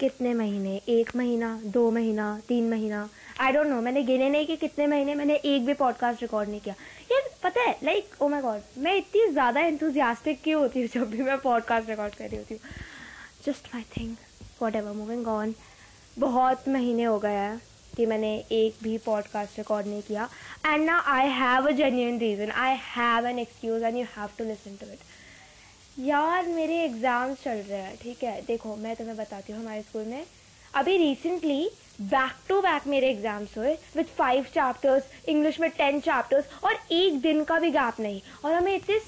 कितने महीने? एक महीना, दो महीना, तीन महीना? आई डोंट नो मैंने गिने नहीं कि कितने महीने मैंने एक भी पॉडकास्ट रिकॉर्ड नहीं किया। यार पता है लाइक ओ माय गॉड मैं इतनी ज़्यादा इंथुजियास्टिक क्यों होती हूँ जब भी मैं पॉडकास्ट रिकॉर्ड कर रही होती हूँ? Just my think whatever moving on बहुत महीने हो गए हैं कि मैंने एक भी पॉडकास्ट रिकॉर्ड नहीं किया। एंड ना I have a genuine reason I have an excuse and you have to listen to it यार मेरे एग्ज़ाम्स चल रहे हैं ठीक है? देखो मैं तुम्हें बताती हूँ हमारे स्कूल में। अभी रिसेंटली बैक टू बैक मेरे एग्ज़ाम्स हुए विथ फाइव चैप्टर्स इंग्लिश में टेन चैप्टर्स और एक दिन का भी गैप नहीं। और हमें इतने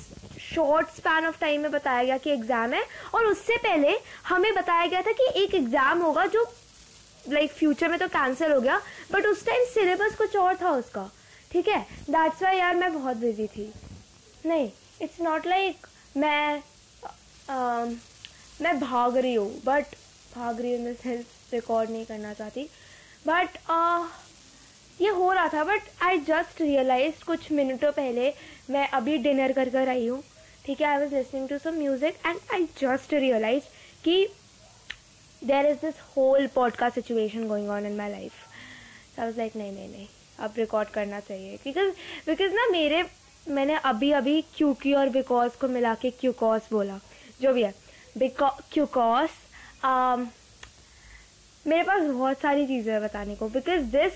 शॉर्ट स्पैन ऑफ़ टाइम में बताया गया कि एग्ज़ाम है और उससे पहले हमें बताया गया था कि एक एग्ज़ाम होगा जो लाइक like, फ्यूचर में तो कैंसिल हो गया बट उस टाइम सिलेबस कुछ और था उसका ठीक है? दैट्स वाई यार मैं बहुत बिज़ी थी। नहीं इट्स नॉट लाइक मैं मैं भाग रही हूँ बट भाग रही हूँ मैं सेल्फ रिकॉर्ड नहीं करना चाहती। बट uh, ये हो रहा था बट आई जस्ट रियलाइज़ कुछ मिनटों पहले मैं अभी डिनर कर कर आई हूँ। ठीक है I was listening to some music and I just realise कि there is this whole podcast situation going on in my life I was like नहीं नहीं नहीं अब रिकॉर्ड करना चाहिए। बिकॉज़ बिकॉज़ ना मेरे मैंने अभी अभी क्यूकी और बिकॉज़ को मिला के क्यूकॉज बोला। जो भी है um, मेरे पास बहुत सारी चीज़ें हैं बताने को because this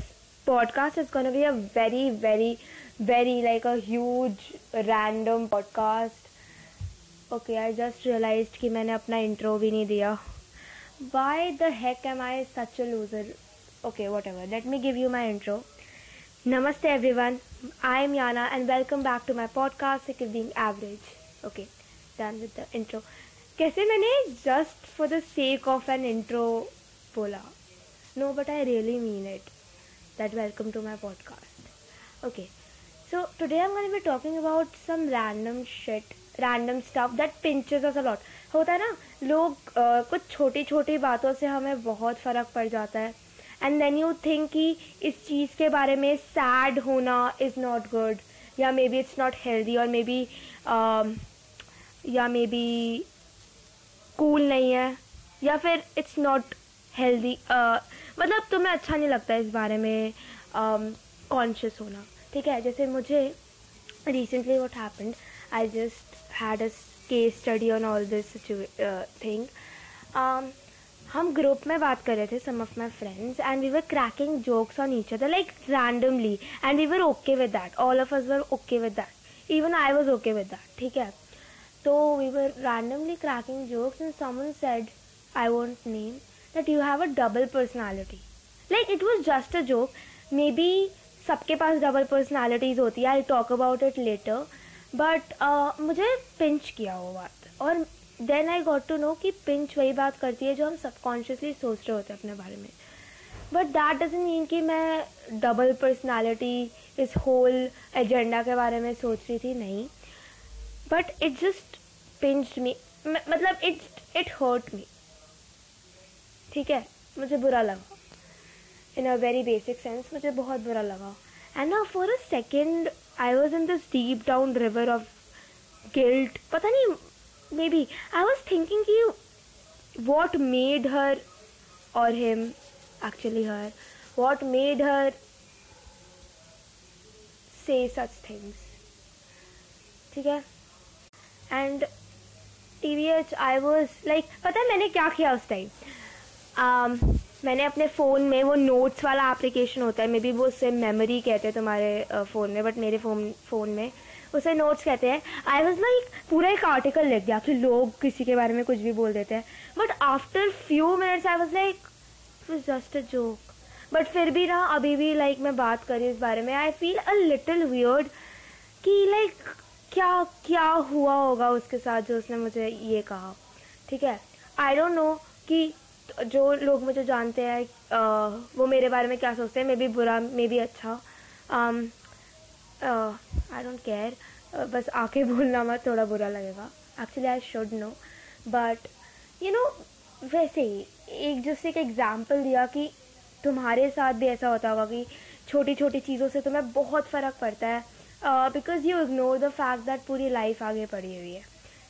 podcast is gonna be a very very very like a huge random podcast okay I just realise कि मैंने अपना इंट्रो भी नहीं दिया। Why the heck am I such a loser okay whatever let me give you my intro Namaste everyone, I am Yana and welcome back to my podcast Sick of Being Average. Okay, done with the intro. कैसे मैंने just for the sake of an intro बोला? No but I really mean it that welcome to my podcast okay so today I am be talking about some random shit random stuff that pinches us a lot होता है ना, लोग कुछ छोटी छोटी बातों से हमें बहुत फ़र्क पड़ जाता है। एंड देन यू थिंक कि इस चीज़ के बारे में सैड होना इज़ नॉट गुड या maybe it's not healthy और मे बी या मे बी कूल नहीं है या फिर इट्स नॉट हेल्दी मतलब तुम्हें अच्छा नहीं लगता इस बारे में कॉन्शियस um, होना। ठीक है जैसे मुझे recently what happened I just had a case study on all this thing हम ग्रुप में बात कर रहे थे some of my friends and we were cracking jokes on each other like randomly and we were okay with that all of us were okay with that even I was okay with that ठीक है? We were randomly cracking jokes and someone said I won't name that you have a double personality like it was just a joke maybe सबके पास double personalities होती है I talk about it later but मुझे pinch किया वो बात। और then I got to know कि पिंच वही बात करती है जो हम सबकॉन्शियसली सोच रहे होते हैं अपने बारे में। बट दैट डजेंट मीन कि मैं डबल पर्सनैलिटी इस होल एजेंडा के बारे में सोच रही थी, नहीं। But it just pinch me मतलब इट इट हर्ट मी ठीक है? मुझे बुरा लगा। In a very basic sense मुझे बहुत बुरा लगा। एंड ना for a second I was in this deep down river of guilt पता नहीं, maybe, I was thinking you what made her और him actually her what made her से such things ठीक है? And T B H I was like पता है मैंने क्या किया उस टाइम um, मैंने अपने फ़ोन में वो नोट्स वाला एप्लीकेशन होता है मे बी वो उससे मेमोरी कहते हैं तुम्हारे फ़ोन में बट मेरे फ़ोन फ़ोन में उसे नोट्स कहते हैं। आई वॉज़ लाइक पूरा एक आर्टिकल लिख दिया कि लोग किसी के बारे में कुछ भी बोल देते हैं। But after few minutes I was like just a joke but फिर भी ना अभी भी लाइक like, मैं बात करी इस बारे में। I feel a little weird कि लाइक क्या क्या हुआ होगा उसके साथ जो उसने मुझे ये कहा? ठीक है? आई डोंट नो कि जो लोग मुझे जानते हैं वो मेरे बारे में क्या सोचते हैं। मे बी बुरा मे बी अच्छा आई डोंट केयर बस आके बोलना मत, थोड़ा बुरा लगेगा। Actually I should know but you know वैसे ही, एक जैसे एक एग्ज़ाम्पल दिया कि तुम्हारे साथ भी ऐसा होता होगा कि छोटी छोटी चीज़ों से तुम्हें बहुत फ़र्क पड़ता है। Because you ignore the fact that पूरी लाइफ आगे पड़ी हुई है।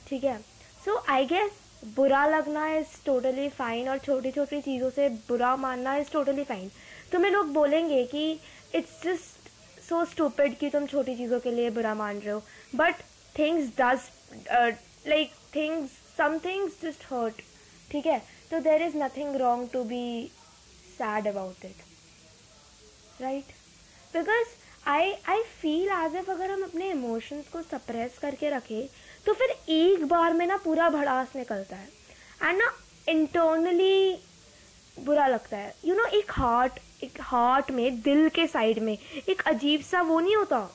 ठीक है? सो आई गेस बुरा लगना इज़ टोटली फाइन और छोटी छोटी चीज़ों से बुरा मानना इज़ टोटली फाइन तुम्हें लोग बोलेंगे कि इट्स जस्ट सो स्टूपिड कि तुम छोटी चीज़ों के लिए बुरा मान रहे हो। But things does like things some things just hurt ठीक है? तो there is nothing wrong to be sad about it right because I I feel as if अगर हम अपने इमोशंस को सप्रेस करके रखें तो फिर एक बार में ना पूरा भड़ास निकलता है। एंड ना इंटरनली बुरा लगता है। यू you नो know, एक हार्ट एक हार्ट में दिल के साइड में एक अजीब सा वो नहीं होता।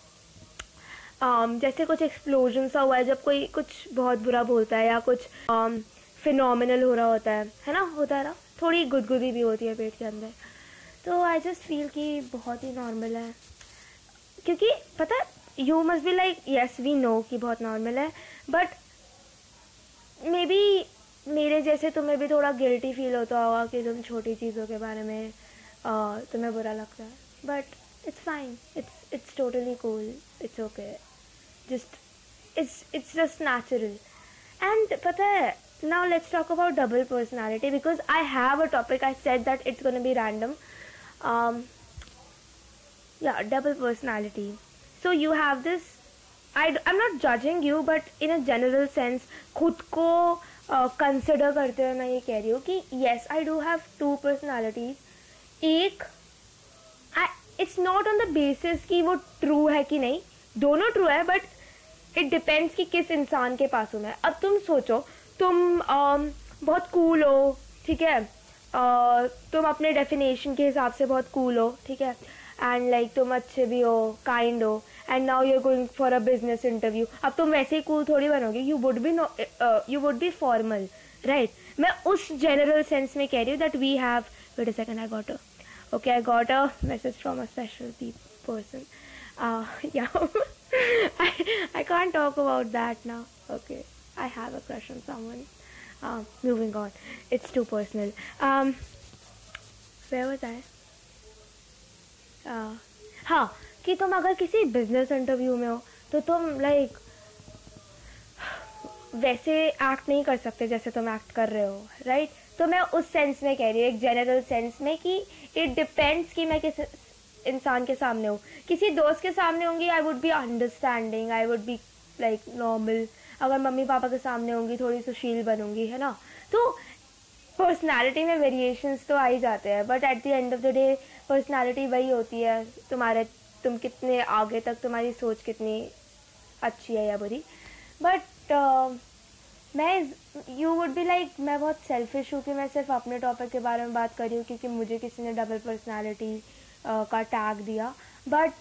Um, जैसे कुछ एक्सप्लोजन सा हुआ है जब कोई कुछ बहुत बुरा बोलता है या कुछ फिनोमिनल um, हो रहा होता है है ना? होता है ना? थोड़ी गुदगुदी भी होती है पेट के अंदर। तो आई जस्ट फील कि बहुत ही नॉर्मल है। क्योंकि पता you must be like yes we know कि बहुत नॉर्मल है बट मे बी मेरे जैसे तुम्हें भी थोड़ा गिल्टी फील होता होगा कि तुम छोटी चीज़ों के बारे में uh, तुम्हें बुरा लगता है but it's fine it's it's totally cool it's okay just it's it's just natural and पता है talk about double personality because I have a topic. I said that it's going to be random. Um, yeah double personality. So you have this I, I'm not judging you but in a general sense खुद को consider uh, करते हुए मैं ये कह रही हूँ कि yes I do have two personalities एक it's not on the basis कि वो ट्रू है कि नहीं. दोनों ट्रू है बट इट डिपेंड्स कि किस इंसान के पास हूँ मैं. अब तुम सोचो तुम um, बहुत कूल हो ठीक है? Uh, तुम अपने डेफिनेशन के हिसाब से बहुत कूल हो ठीक है? एंड लाइक तुम अच्छे भी हो काइंड हो and now you are going for a business interview अब तुम वैसे ही कूल थोड़ी बनोगे. You would be no you would be formal right मैं उस जनरल सेंस में कह रही हूँ that we have wait a second I got a okay I got a message from a special person I can't talk about that ना okay I have a crush on moving on it's too personal where I हाँ। कि तुम अगर किसी business interview में हो तो तुम लाइक वैसे एक्ट नहीं कर सकते जैसे तुम एक्ट कर रहे हो राइट तो मैं उस सेंस में कह रही हूँ, एक जनरल सेंस में कि इट डिपेंड्स कि मैं किस इंसान के सामने हूँ। किसी दोस्त के सामने होंगी I would be understanding I would be like normal अगर मम्मी पापा के सामने होंगी, थोड़ी सुशील बनूँगी, है ना? तो पर्सनैलिटी में वेरिएशंस तो आ ही जाते हैं but at the end of the day personality वही होती है। तुम्हारे तुम कितने आगे तक तुम्हारी सोच कितनी अच्छी है या बुरी। बट uh, मैं यू वुड बी लाइक मैं बहुत सेल्फिश हूँ कि मैं सिर्फ़ अपने टॉपिक के बारे में बात कर रही हूँ क्योंकि मुझे किसी ने डबल पर्सनैलिटी uh, का टैग दिया। But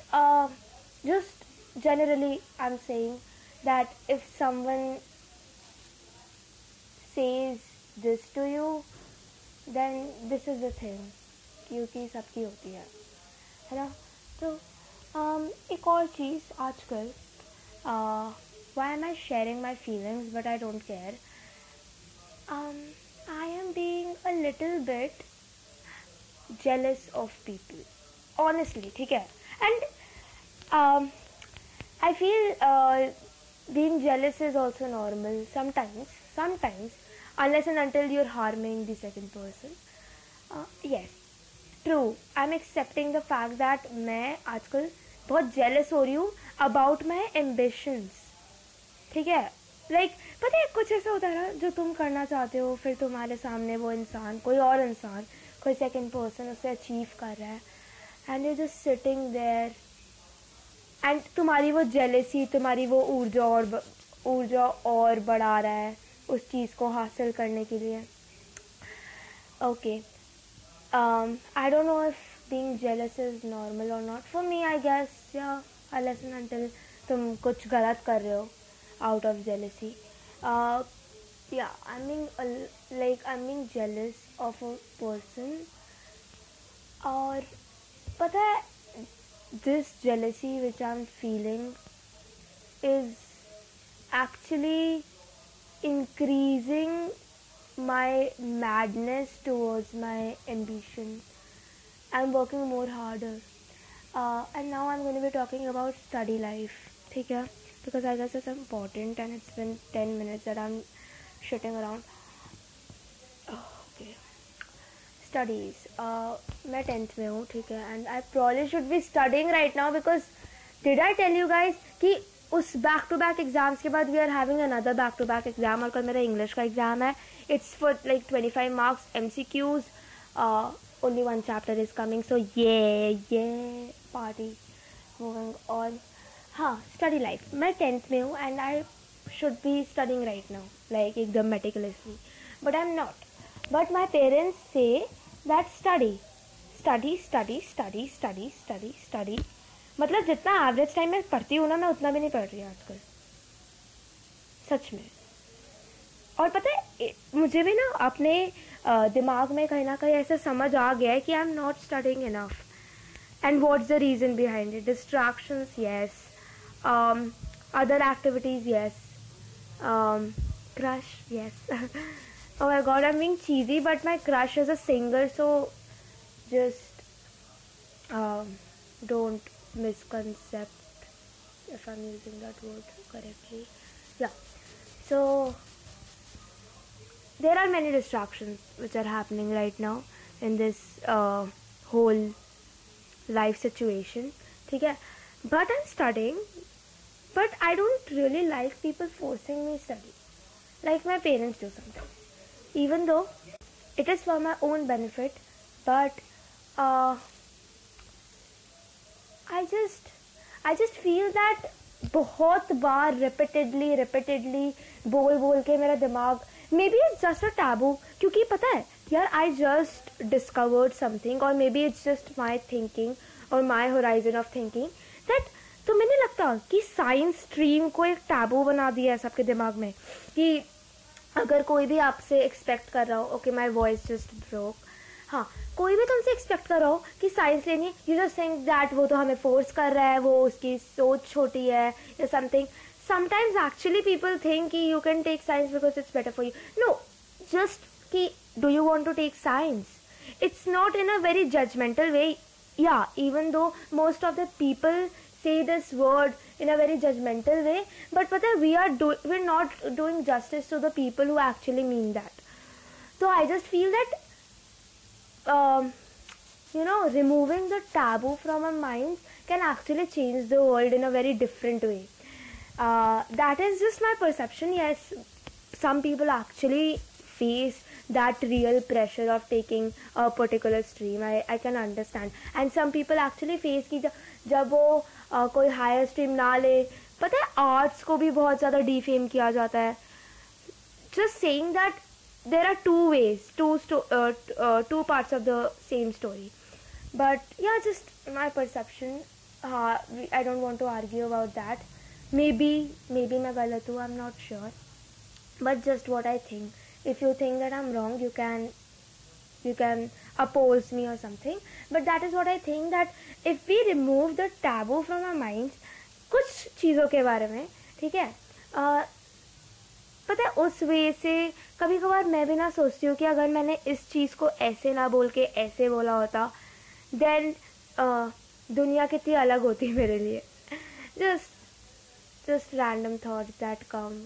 just generally I am saying that if someone says this to you then this is the क्योंकि सबकी होती है। है ना? तो एक और चीज़ आजकल why am I sharing my feelings but I don't care I am being little little bit jealous of people honestly ठीक है? And I feel being jealous is also normal sometimes sometimes unless and until you harming the second person yes true I am accepting the fact that मैं आजकल बहुत jealous हो रही हूँ about my ambitions ठीक है? लाइक like, पता है कुछ ऐसा होता है ना जो तुम करना चाहते हो फिर तुम्हारे सामने वो इंसान कोई और इंसान कोई सेकेंड पर्सन उसे अचीव कर रहा है and you just sitting there and तुम्हारी वो जेलेसी तुम्हारी वो ऊर्जा और ऊर्जा और बढ़ा रहा है उस चीज़ को हासिल करने के लिए. Okay okay. um, I don't know if being jealous is normal or not. For me, I guess, yeah, I listen until तुम कुछ गलत कर रहे हो out of jealousy. Uh, yeah, I'm being uh, like I'm being jealous of a person. और पता है this jealousy which I'm feeling is actually increasing my madness towards my ambition. I'm working more harder. Uh, and now I'm going to be talking about study life. Okay? Because I guess it's important and it's been 10 minutes that I'm shitting around. Okay. Studies. Uh, मैं tenth में हूँ ठीक है and I probably should be studying right now because did I tell उस back to back exams के बाद we are having another back to back exam और कल मेरा इंग्लिश का एग्ज़ाम है। It's for like twenty five marks M C Qs only one chapter is coming so ये ये पार्टी ऑन हाँ स्टडी लाइफ मैं टेंथ में हूँ and I should be studying right now like एकदम meticulously but I am not but my parents say that study study study study study study study मतलब जितना average time में पढ़ती हूँ ना मैं उतना भी नहीं पढ़ रही आजकल। सच में। और पता है मुझे भी ना अपने दिमाग में कहीं ना कहीं ऐसा समझ आ गया है कि I am not studying enough and what's the reason behind it distractions yes other activities yes crush yes. Oh my god i'm being cheesy but my crush singer so just um, don't misconcept if i'm using that word correctly. Yeah. So there are many distractions which are happening right now in this uh, whole life situation. okay but i'm studying but i don't really like people forcing me study. Like my parents do sometimes. Even though it is for my own benefit but uh, i just I just feel that बहुत बार repeatedly repeatedly बोल बोल के मेरा दिमाग maybe it's just a taboo क्योंकि पता है, यार आई जस्ट डिस्कवर्ड समथिंग और maybe it's just my thinking और my horizon of thinking that तो मैंने लगता कि साइंस स्ट्रीम को एक टैबू बना दिया है सबके दिमाग में कि अगर कोई भी आपसे एक्सपेक्ट कर रहा हो okay my voice just broke हाँ कोई भी तुमसे एक्सपेक्ट कर रहा हो कि साइंस लेनी यू जस्ट थिंक दैट वो तो हमें फोर्स कर रहा है, वो उसकी सोच छोटी है, या something sometimes actually people think कि you can take science because it's better for you know just कि do you want to take science it's not in a very judgmental way या even though most of the people say this word in a very judgmental way but पता है we are we are not doing justice to the people who actually mean that तो I just feel that um, you know removing the taboo from our minds can actually change the world in a very different way uh, that is just my perception yes some people actually face that real pressure of taking a particular stream I, I can understand and some people actually face कि जब वो uh, कोई higher stream ना ले पता है arts को भी बहुत ज़्यादा डिफेम किया जाता है just saying that there are two ways two sto- uh, uh, two parts of the same story but yeah just my perception uh, i don't want to argue about that maybe maybe मैं गलत हूँ I am not sure but just what I think if you think that I am wrong you can you can oppose me or something but that is what i think that if we remove the taboo from our minds कुछ चीज़ों के बारे में ठीक है uh, पता है, उस वे से कभी कभार मैं भी ना सोचती हूँ कि अगर मैंने इस चीज़ को ऐसे ना बोल के, ऐसे बोला होता देन दुनिया कितनी अलग होती मेरे लिए। Just just random thoughts that come.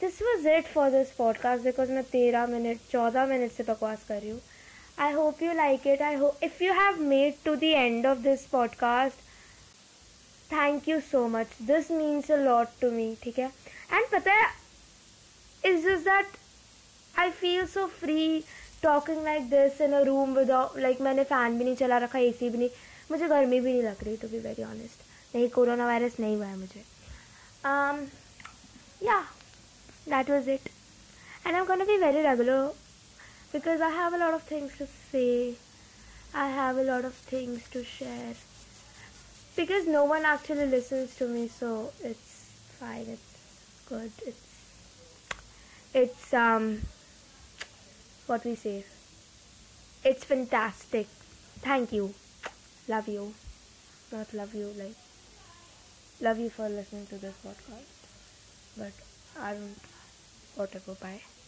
This was it for this podcast because मैं तेरह मिनट चौदह मिनट से बकवास कर रही हूँ। I hope you like it I hope if you have made to the end of this podcast thank you so much this means a lot to me ठीक है? एंड पता है is just that I feel so free talking like this in a room without like मैंने fan भी नहीं चला रखा ए सी भी नहीं। मुझे गर्मी भी नहीं लग रही टू बी वेरी ऑनेस्ट नहीं कोरोना वायरस नहीं हुआ है मुझे। या that was it and I am gonna be very regular because I have a lot of things to say. I have a lot of things to share. Because no one actually listens to me, so it's fine. It's good. It's it's um what we say. It's fantastic. Thank you. Love you. Not love you like love you for listening to this podcast but i don't whatever bye